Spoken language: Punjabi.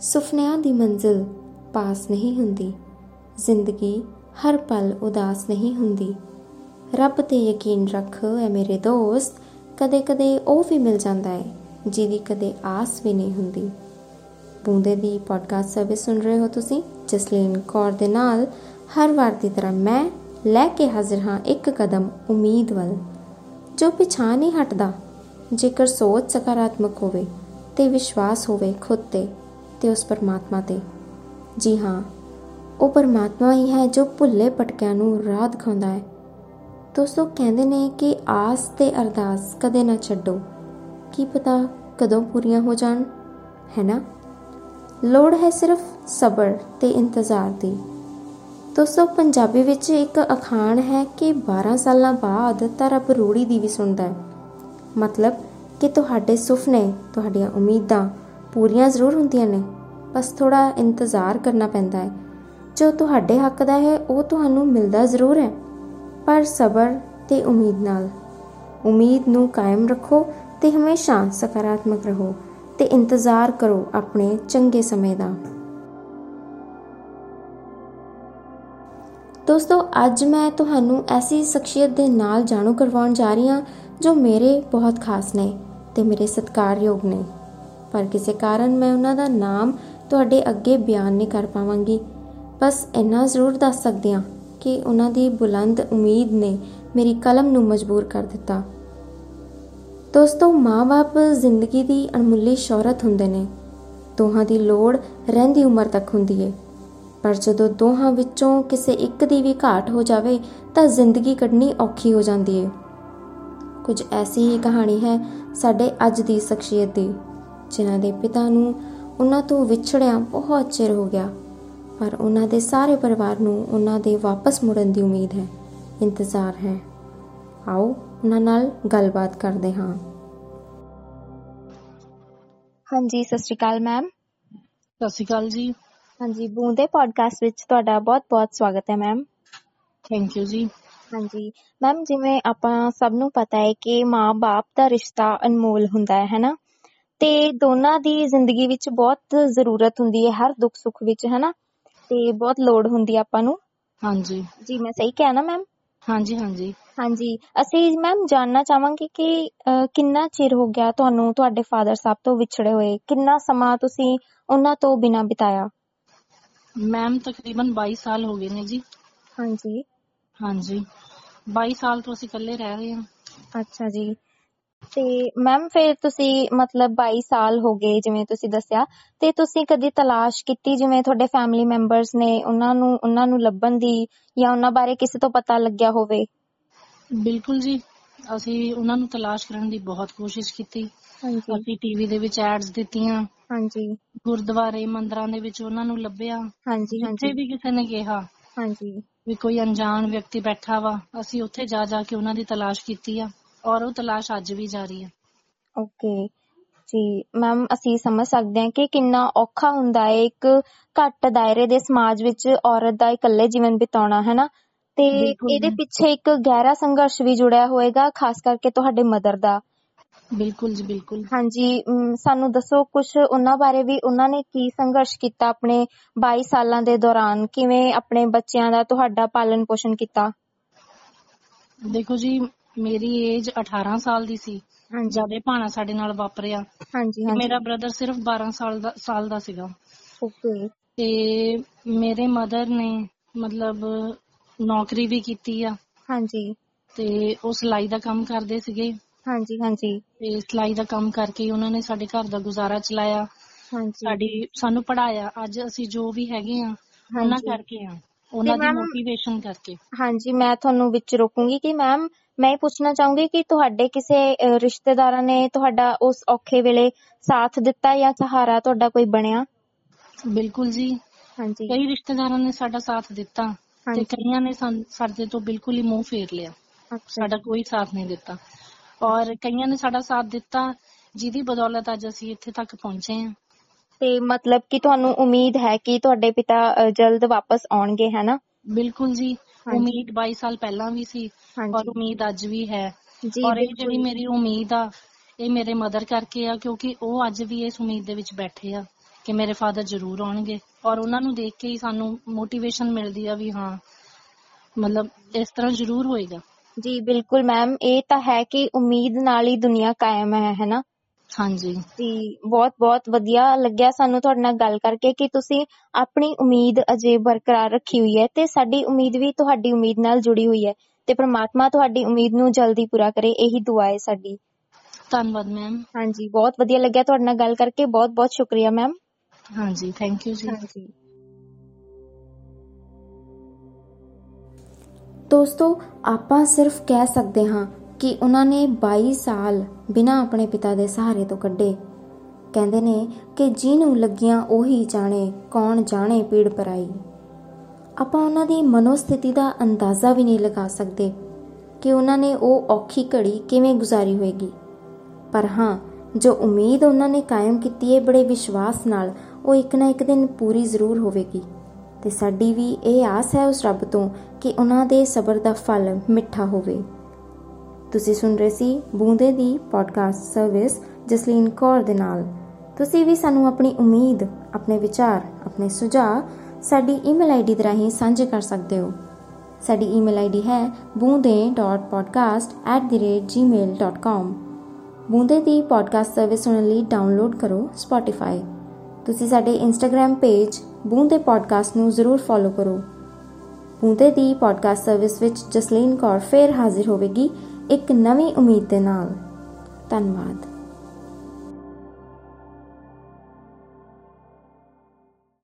ਸੁਪਨਿਆਂ ਦੀ ਮੰਜ਼ਿਲ ਪਾਸ ਨਹੀਂ ਹੁੰਦੀ। ਜ਼ਿੰਦਗੀ ਹਰ ਪਲ ਉਦਾਸ ਨਹੀਂ ਹੁੰਦੀ। ਰੱਬ ਤੇ ਯਕੀਨ ਰੱਖ, ਐ ਮੇਰੇ ਦੋਸਤ, ਕਦੇ-ਕਦੇ ਉਹ ਵੀ ਮਿਲ ਜਾਂਦਾ ਹੈ ਜਿਹਦੀ ਕਦੇ ਆਸ ਵੀ ਨਹੀਂ ਹੁੰਦੀ। ਬੂੰਦੇ ਦੀ ਪੋਡਕਾਸਟ ਸਰਵਿਸ ਸੁਣ ਰਹੇ ਹੋ ਤੁਸੀਂ? ਜਸਲੀਨ ਕੌਰ ਦੇ ਨਾਲ ਹਰ ਵਾਰ ਦੀ ਤਰ੍ਹਾਂ ਮੈਂ ਲੈ ਕੇ ਹਾਜ਼ਰ ਹਾਂ ਇੱਕ ਕਦਮ ਉਮੀਦ ਵੱਲ, ਜੋ ਪਿਛਾਂ ਨਹੀਂ ਹਟਦਾ। ਜੇਕਰ ਸੋਚ ਸਕਾਰਾਤਮਕ ਹੋਵੇ ਤੇ ਵਿਸ਼ਵਾਸ ਹੋਵੇ ਖੁਦ ਤੇ ਤੇ ਉਸ ਪਰਮਾਤਮਾ ਤੇ। ਜੀ ਹਾਂ, ਉਹ ਪਰਮਾਤਮਾ ਹੀ ਹੈ ਜੋ ਭੁੱਲੇ ਭਟਕਿਆਂ ਨੂੰ ਰਾਹ ਦਿਖਾਉਂਦਾ ਹੈ। ਦੋਸਤੋ, ਕਹਿੰਦੇ ਨੇ ਕਿ ਆਸ ਤੇ ਅਰਦਾਸ ਕਦੇ ਨਾ ਛੱਡੋ। ਕੀ ਪਤਾ ਕਦੋਂ ਪੂਰੀਆਂ ਹੋ ਜਾਣ, ਹੈ ਨਾ? ਲੋੜ ਹੈ ਸਿਰਫ ਸਬਰ ਤੇ ਇੰਤਜ਼ਾਰ ਦੀ। ਦੋਸਤੋ, ਪੰਜਾਬੀ ਵਿੱਚ ਇੱਕ ਅਖਾਣ ਹੈ ਕਿ 12 ਸਾਲਾਂ ਬਾਅਦ ਤਾਂ ਰੱਬ ਰੂੜੀ ਦੀ ਵੀ ਸੁਣਦਾ ਹੈ। ਮਤਲਬ ਕਿ ਤੁਹਾਡੇ ਸੁਪਨੇ ਤੁਹਾਡੀਆਂ ਉਮੀਦਾਂ ਪੂਰੀਆਂ ਜ਼ਰੂਰ ਹੁੰਦੀਆਂ ਨੇ। ਬਸ ਥੋੜਾ ਇੰਤਜ਼ਾਰ ਕਰਨਾ ਪੈਂਦਾ ਹੈ। ਜੋ ਤੁਹਾਡੇ ਹੱਕ ਦਾ ਹੈ, ਉਹ ਤੁਹਾਨੂੰ ਮਿਲਦਾ ਜ਼ਰੂਰ ਹੈ। ਪਰ ਸਬਰ ਤੇ ਉਮੀਦ ਨਾਲ। ਉਮੀਦ ਨੂੰ ਕਾਇਮ ਰੱਖੋ ਤੇ ਹਮੇਸ਼ਾ ਸਕਾਰਾਤਮਕ ਰਹੋ ਤੇ ਇੰਤਜ਼ਾਰ ਕਰੋ ਆਪਣੇ ਚੰਗੇ ਸਮੇਂ ਦਾ। ਦੋਸਤੋ, ਅੱਜ ਮੈਂ ਤੁਹਾਨੂੰ ਐਸੀ ਸ਼ਖਸੀਅਤ ਦੇ ਨਾਲ ਜਾਣੂ ਕਰਵਾਉਣ ਜਾ ਰਹੀ ਹਾਂ ਜੋ ਮੇਰੇ ਬਹੁਤ ਖਾਸ ਨੇ ਤੇ ਮੇਰੇ ਸਤਿਕਾਰਯੋਗ ਨੇ। ਪਰ ਕਿਸੇ ਕਾਰਨ ਮੈਂ ਉਹਨਾਂ ਦਾ ਨਾਮ ਤੁਹਾਡੇ ਅੱਗੇ ਬਿਆਨ ਨਹੀਂ ਕਰ ਪਾਵਾਂਗੀ। ਬਸ ਇੰਨਾ ਜ਼ਰੂਰ ਦੱਸ ਸਕਦੀ ਹਾਂ ਕਿ ਉਹਨਾਂ ਦੀ ਬੁਲੰਦ ਉਮੀਦ ਨੇ ਮੇਰੀ ਕਲਮ ਨੂੰ ਮਜਬੂਰ ਕਰ ਦਿੱਤਾ। ਦੋਸਤੋ, ਮਾਂ-ਬਾਪ ਜ਼ਿੰਦਗੀ ਦੀ ਅਣਮੁੱਲੀ ਸ਼ੌਹਰਤ ਹੁੰਦੇ ਨੇ। ਦੋਹਾਂ ਦੀ ਲੋੜ ਰਹਿੰਦੀ ਉਮਰ ਤੱਕ ਹੁੰਦੀ ਏ। ਪਰ ਜਦੋਂ ਦੋਹਾਂ ਵਿੱਚੋਂ ਕਿਸੇ ਇੱਕ ਦੀ ਵੀ ਘਾਟ ਹੋ ਜਾਵੇ, ਤਾਂ ਜ਼ਿੰਦਗੀ ਕੱਢਣੀ ਔਖੀ ਹੋ ਜਾਂਦੀ ਏ। ਕੁਝ ਐਸੀ ਹੀ ਕਹਾਣੀ ਹੈ ਸਾਡੇ ਅੱਜ ਦੀ ਸ਼ਖਸੀਅਤ ਦੀ। ਜਿਨ੍ਹਾਂ ਦੇ ਪਿਤਾ ਨੂੰ ਉਹਨਾਂ ਤੋਂ ਵਿਛੜਿਆ ਬਹੁਤ ਚਿਰ ਹੋ ਗਿਆ। ਪਰ ਉਹਨਾਂ ਦੇ ਸਾਰੇ ਪਰਿਵਾਰ ਨੂੰ ਉਹਨਾਂ ਦੇ ਵਾਪਸ ਮੁੜਨ ਦੀ ਉਮੀਦ ਹੈ ਇੰਤਜ਼ਾਰ ਹੈ। ਆਓ ਉਹਨਾਂ ਨਾਲ ਗੱਲਬਾਤ ਕਰਦੇ ਹਾਂ। ਹਾਂਜੀ ਸਤਿ ਸ਼੍ਰੀ ਅਕਾਲ ਮੈਮ। ਸਤਿ ਸ਼੍ਰੀ ਅਕਾਲ ਜੀ। ਹਾਂਜੀ ਬੂੰਦੇ ਪੋਡਕਾਸਟ ਵਿੱਚ ਤੁਹਾਡਾ ਬਹੁਤ-ਬਹੁਤ ਸਵਾਗਤ ਹੈ ਮੈਮ। ਥੈਂਕ ਯੂ ਜੀ। ਹਾਂਜੀ ਮੈਮ ਜਿਵੇਂ ਆਪਾਂ ਸਭ ਨੂੰ ਪਤਾ ਹੈ ਕਿ ਮਾਂ-ਬਾਪ ਦਾ ਰਿਸ਼ਤਾ ਅਨਮੋਲ ਹੁੰਦਾ ਹੈ ਹੈਨਾ ਤੇ ਦੋਨਾਂ ਦੀ ਜ਼ਿੰਦਗੀ ਵਿੱਚ ਬਹੁਤ ਜ਼ਰੂਰਤ ਹੁੰਦੀ ਹੈ ਹਰ ਦੁੱਖ ਸੁੱਖ ਵਿੱਚ ਹੈਨਾ? ਤੇ ਬਹੁਤ ਲੋੜ ਹੁੰਦੀ ਹੈ ਆਪਾਂ ਨੂੰ। ਹਾਂਜੀ। ਜੀ ਮੈਂ ਸਹੀ ਕਿਹਾ ਨਾ ਮੈਮ? ਹਾਂਜੀ ਹਾਂਜੀ। ਹਾਂਜੀ। ਅਸੀਂ ਮੈਮ ਜਾਨਣਾ ਚਾਹਾਂਗੇ ਕਿ ਕਿੰਨਾ ਚਿਰ ਹੋ ਗਿਆ ਤੁਹਾਨੂੰ ਤੁਹਾਡੇ ਫਾਦਰ ਸਾਹਿਬ ਤੋਂ ਵਿਛੜੇ ਹੋਏ? ਕਿੰਨਾ ਸਮਾਂ ਤੁਸੀਂ ਉਹਨਾਂ ਤੋਂ ਬਿਨਾਂ ਬਿਤਾਇਆ? ਮੈਮ ਤਕਰੀਬਨ 22 ਸਾਲ ਹੋ ਗਏ ਨੇ ਜੀ। ਹਾਂਜੀ। ਹਾਂਜੀ। 22 ਸਾਲ ਤੋਂ ਅਸੀਂ ਇਕੱਲੇ ਰਹਿ ਰਹੇ ਹਾਂ। ਅੱਛਾ ਜੀ। ਤੇ ਮੈਮ ਫਿਰ ਤੁਸੀਂ ਮਤਲਬ 22 ਸਾਲ ਹੋ ਗਏ ਜਿਵੇਂ ਤੁਸੀਂ ਦੱਸਿਆ ਤੇ ਤੁਸੀਂ ਕਦੀ ਤਲਾਸ਼ ਕੀਤੀ ਜਿਵੇਂ ਤੁਹਾਡੇ ਫੈਮਿਲੀ ਮੈਂਬਰਸ ਨੇ ਉਹਨਾਂ ਨੂੰ ਉਹਨਾਂ ਨੂੰ ਲੱਭਣ ਦੀ ਜਾਂ ਉਹਨਾਂ ਬਾਰੇ ਕਿਸੇ ਤੋਂ ਪਤਾ ਲੱਗਿਆ ਹੋਵੇ? ਬਿਲਕੁਲ ਜੀ। ਅਸੀਂ ਉਹਨਾਂ ਨੂੰ ਤਲਾਸ਼ ਕਰਨ ਦੀ ਬਹੁਤ ਕੋਸ਼ਿਸ਼ ਕੀਤੀ। ਹਾਂਜੀ। ਅਸੀਂ ਟੀਵੀ ਦੇ ਵਿੱਚ ਐਡਸ ਦਿੱਤੀਆਂ। ਹਾਂਜੀ। ਗੁਰਦੁਆਰੇ ਮੰਦਰਾਂ ਦੇ ਵਿੱਚ ਉਹਨਾਂ ਨੂੰ ਲੱਭਿਆ। ਹਾਂਜੀ ਜਿੱਥੇ ਹਾਂਜੀ ਵੀ ਕਿਸੇ ਨੇ ਕਿਹਾ ਹਾਂਜੀ। ਵੀ ਕੋਈ ਅਣਜਾਣ ਵਿਅਕਤੀ ਬੈਠਾ ਵਾ ਅਸੀਂ ਉੱਥੇ ਜਾ ਜਾ ਕੇ ਉਹਨਾਂ ਦੀ ਤਲਾਸ਼ ਕੀਤੀ ਆ। ਔਰ ਉਹ ਤਲਾਸ਼ ਅੱਜ ਵੀ ਜਾਰੀ ਆ ਓਕੇ ਜੀ ਮੈਮ ਅਸੀਂ ਸਮਝ ਸਕਦੇ ਹਾਂ ਕਿ ਕਿੰਨਾ ਔਖਾ ਹੁੰਦਾ ਹੈ ਇੱਕ ਘੱਟ ਦਾਇਰੇ ਦੇ ਸਮਾਜ ਵਿੱਚ ਔਰਤ ਦਾ ਇਕੱਲੇ ਜੀਵਨ ਬਿਤਾਉਣਾ ਹੈ ਨਾ ਤੇ ਇਹਦੇ। ਪਿੱਛੇ ਇੱਕ ਗਹਿਰਾ ਸੰਘਰਸ਼ ਵੀ ਜੁੜਿਆ ਹੋਏਗਾ ਖਾਸ ਕਰਕੇ ਤੁਹਾਡੇ ਮਦਰ ਦਾ। ਬਿਲਕੁਲ ਜੀ ਬਿਲਕੁਲ। ਹਾਂਜੀ ਸਾਨੂੰ ਦੱਸੋ ਕੁਝ ਉਹਨਾਂ ਬਾਰੇ ਵੀ ਉਹਨਾਂ ਨੇ ਕੀ ਸੰਘਰਸ਼ ਕੀਤਾ ਆਪਣੇ 22 ਸਾਲਾਂ ਦੇ ਦੌਰਾਨ? ਕਿਵੇਂ ਆਪਣੇ ਬੱਚਿਆਂ ਦਾ ਤੁਹਾਡਾ ਪਾਲਣ ਪੋਸ਼ਣ ਕੀਤਾ? ਦੇਖੋ ਜੀ ਮੇਰੀ ਏਜ 18 ਸਾਲ ਦੀ ਸੀ। ਹਾਂਜੀ। ਜਦ ਇਹ ਭਾਣਾ ਸਾਡੇ ਨਾਲ ਵਾਪਰਿਆ। ਹਾਂਜੀ ਤੇ ਹਾਂਜੀ। ਮੇਰਾ ਬ੍ਰਦਰ ਸਿਰਫ 12 ਸਾਲ ਦਾ ਸਾਲ ਦਾ ਸੀਗਾ। ਓਕੇ ਤੇ ਮੇਰੇ ਮਦਰ ਨੇ ਮਤਲਬ ਨੌਕਰੀ ਵੀ ਕੀਤੀ ਆ। ਹਾਂਜੀ। ਤੇ ਉਹ ਸਿਲਾਈ ਦਾ ਕੰਮ ਕਰਦੇ ਸੀਗੇ। ਹਾਂਜੀ ਹਾਂਜੀ। ਤੇ ਸਿਲਾਈ ਦਾ ਕੰਮ ਕਰਕੇ ਹੀ ਉਹਨਾਂ ਨੇ ਸਾਡੇ ਘਰ ਦਾ ਗੁਜ਼ਾਰਾ ਚਲਾਇਆ। ਹਾਂਜੀ। ਸਾਡੀ ਸਾਨੂੰ ਪੜਾਇਆ ਅੱਜ ਅਸੀਂ ਜੋ ਵੀ ਹੈਗੇ ਆ ਉਹਨਾਂ ਹਾਂਜੀ। ਕਰਕੇ ਆ। ਉਹਨਾਂ ਦੀ ਮੋਟੀਵੇਸ਼ਨ ਕਰਕੇ। ਹਾਂਜੀ ਮੈਂ ਤੁਹਾਨੂੰ ਵਿੱਚ ਰੋਕੂੰਗੀ ਕਿ ਮੈਮ ਮੈਂ ਇਹ ਪੁੱਛਣਾ ਚਾਹੂੰਗੀ ਕਿ ਤੁਹਾਡੇ ਕਿਸੇ ਰਿਸ਼ਤੇਦਾਰਾਂ ਨੇ ਤੁਹਾਡਾ ਉਸ ਔਖੇ ਵੇਲੇ ਸਾਥ ਦਿੱਤਾ ਜਾਂ ਸਹਾਰਾ ਤੁਹਾਡਾ ਕੋਈ ਬਣਿਆ? ਬਿਲਕੁਲ ਜੀ। ਹਾਂਜੀ। ਕਈ ਰਿਸ਼ਤੇਦਾਰਾਂ ਨੇ ਸਾਡਾ ਸਾਥ ਦਿੱਤਾ ਤੇ ਕਈਆਂ ਨੇ ਸਾਡੇ ਤੋਂ ਬਿਲਕੁਲ ਹੀ ਮੂੰਹ ਫੇਰ ਲਿਆ। ਸਾਡਾ ਕੋਈ ਸਾਥ ਨਹੀਂ ਦਿੱਤਾ। ਔਰ ਕਈਆਂ ਨੇ ਸਾਡਾ ਸਾਥ ਦਿੱਤਾ ਜਿਹਦੀ ਬਦੌਲਤ ਅੱਜ ਅਸੀਂ ਇੱਥੇ ਤੱਕ ਪਹੁੰਚੇ ਹਾਂ। ਤੇ ਮਤਲਬ ਕਿ ਤੁਹਾਨੂੰ ਉਮੀਦ ਹੈ ਕਿ ਤੁਹਾਡੇ ਪਿਤਾ ਜਲਦ ਵਾਪਸ ਆਉਣਗੇ ਹੈ ਨਾ ਬਿਲਕੁਲ ਜੀ। ਉਮੀਦ 22 ਸਾਲ ਪਹਿਲਾਂ ਵੀ ਸੀ ਔਰ ਉਮੀਦ ਅੱਜ ਵੀ ਹੈ। ਔਰ ਇਹ। ਜਿਹੜੀ ਮੇਰੀ ਉਮੀਦ ਆ ਇਹ ਮੇਰੇ ਮਦਰ ਕਰਕੇ ਆ ਕਿਉਂਕਿ ਉਹ ਅੱਜ ਵੀ ਇਸ ਉਮੀਦ ਦੇ ਵਿੱਚ ਬੈਠੇ ਆ ਕਿ ਮੇਰੇ ਫਾਦਰ ਜ਼ਰੂਰ ਆਉਣਗੇ। ਔਰ ਉਹਨਾਂ ਨੂੰ ਦੇਖ ਕੇ ਹੀ ਸਾਨੂੰ ਮੋਟੀਵੇਸ਼ਨ ਮਿਲਦੀ ਆ ਵੀ ਹਾਂ ਮਤਲਬ ਇਸ ਤਰ੍ਹਾਂ ਜ਼ਰੂਰ ਹੋਏਗਾ। ਜੀ ਬਿਲਕੁਲ ਮੈਮ। ਇਹ ਤਾਂ ਹੈ ਕਿ ਉਮੀਦ ਨਾਲ ਹੀ ਦੁਨੀਆ ਕਾਇਮ ਹੈ ਹੈਨਾ? ਹਾਂਜੀ। ਜੀ ਬਹੁਤ ਬਹੁਤ ਵਧੀਆ ਲੱਗਿਆ ਸਾਨੂੰ ਤੁਹਾਡੇ ਨਾਲ ਗੱਲ ਕਰਕੇ ਕਿ ਤੁਸੀਂ ਆਪਣੀ ਉਮੀਦ ਅਜੇ ਬਰਕਰਾਰ ਰੱਖੀ ਹੋਈ ਹੈ ਤੇ ਸਾਡੀ ਉਮੀਦ ਵੀ ਤੁਹਾਡੀ ਉਮੀਦ ਨਾਲ ਜੁੜੀ ਹੋਈ ਹੈ ਤੇ ਪ੍ਰਮਾਤਮਾ ਤੁਹਾਡੀ ਉਮੀਦ ਨੂੰ ਜਲਦੀ ਪੂਰਾ ਕਰੇ ਇਹੀ ਦੁਆ ਹੈ ਸਾਡੀ। ਧੰਨਵਾਦ ਮੈਮ ਹਾਂਜੀ ਬਹੁਤ ਵਧੀਆ ਲੱਗਿਆ ਤੁਹਾਡੇ ਨਾਲ ਗੱਲ ਕਰਕੇ ਬਹੁਤ ਬਹੁਤ ਸ਼ੁਕਰੀਆ ਮੈਮ ਹਾਂਜੀ ਥੈਂਕ ਯੂ ਜੀ। ਹਾਂਜੀ। ਦੋਸਤੋ ਆਪਾਂ ਸਿਰਫ ਕਹਿ ਸਕਦੇ ਹਾਂ ਕਿ ਉਹਨਾਂ ਨੇ 22 ਸਾਲ ਬਿਨਾਂ ਆਪਣੇ ਪਿਤਾ ਦੇ ਸਹਾਰੇ ਤੋਂ ਕੱਢੇ। ਕਹਿੰਦੇ ਨੇ ਕਿ ਜਿਹਨੂੰ ਲੱਗੀਆਂ ਉਹੀ ਜਾਣੇ, ਕੌਣ ਜਾਣੇ ਪੀੜ ਪਰਾਈ ਆਪਾਂ ਉਹਨਾਂ ਦੀ ਮਨੋਸਥਿਤੀ ਦਾ ਅੰਦਾਜ਼ਾ ਵੀ ਨਹੀਂ ਲਗਾ ਸਕਦੇ ਕਿ ਉਹਨਾਂ ਨੇ ਉਹ ਔਖੀ ਘੜੀ ਕਿਵੇਂ ਗੁਜ਼ਾਰੀ ਹੋਏਗੀ। ਪਰ ਹਾਂ, ਜੋ ਉਮੀਦ ਉਹਨਾਂ ਨੇ ਕਾਇਮ ਕੀਤੀ ਹੈ ਬੜੇ ਵਿਸ਼ਵਾਸ ਨਾਲ ਉਹ ਇੱਕ ਨਾ ਇੱਕ ਦਿਨ ਪੂਰੀ ਜ਼ਰੂਰ ਹੋਵੇਗੀ। ਤੇ ਸਾਡੀ ਵੀ ਇਹ ਆਸ ਹੈ ਉਸ ਰੱਬ ਤੋਂ ਕਿ ਉਹਨਾਂ ਦੇ ਸਬਰ ਦਾ ਫਲ ਮਿੱਠਾ ਹੋਵੇ। ਤੁਸੀਂ ਸੁਣ ਰਹੇ ਸੀ ਬੂੰਦੇ ਦੀ ਪੋਡਕਾਸਟ ਸਰਵਿਸ ਜਸਲੀਨ ਕੌਰ ਦੇ ਨਾਲ। ਤੁਸੀਂ ਵੀ ਸਾਨੂੰ ਆਪਣੀ ਉਮੀਦ, ਆਪਣੇ ਵਿਚਾਰ, ਆਪਣੇ ਸੁਝਾਅ ਸਾਡੀ ਈਮੇਲ ਆਈਡੀ ਦੇ ਰਾਹੀਂ ਸਾਂਝੇ ਕਰ ਸਕਦੇ ਹੋ। ਸਾਡੀ ਈਮੇਲ ਆਈਡੀ ਹੈ boonde.podcast@gmail.com ਬੂੰਦੇ ਦੀ ਪੋਡਕਾਸਟ ਸਰਵਿਸ ਸੁਣਨ ਲਈ ਡਾਊਨਲੋਡ ਕਰੋ Spotify ਤੁਸੀਂ ਸਾਡੇ ਇੰਸਟਾਗ੍ਰam ਪੇਜ ਬੂੰਦੇ ਪੋਡਕਾਸਟ ਨੂੰ ਜ਼ਰੂਰ ਫੋਲੋ ਕਰੋ। ਬੂੰਦੇ ਦੀ ਪੋਡਕਾਸਟ ਸਰਵਿਸ ਵਿੱਚ ਜਸਲੀਨ ਕੌਰ ਫੇਰ ਹਾਜ਼ਰ ਹੋਵੇਗੀ। ਇੱਕ ਨਵੀਂ ਉਮੀਦ ਦੇ ਨਾਲ। ਧੰਨਵਾਦ।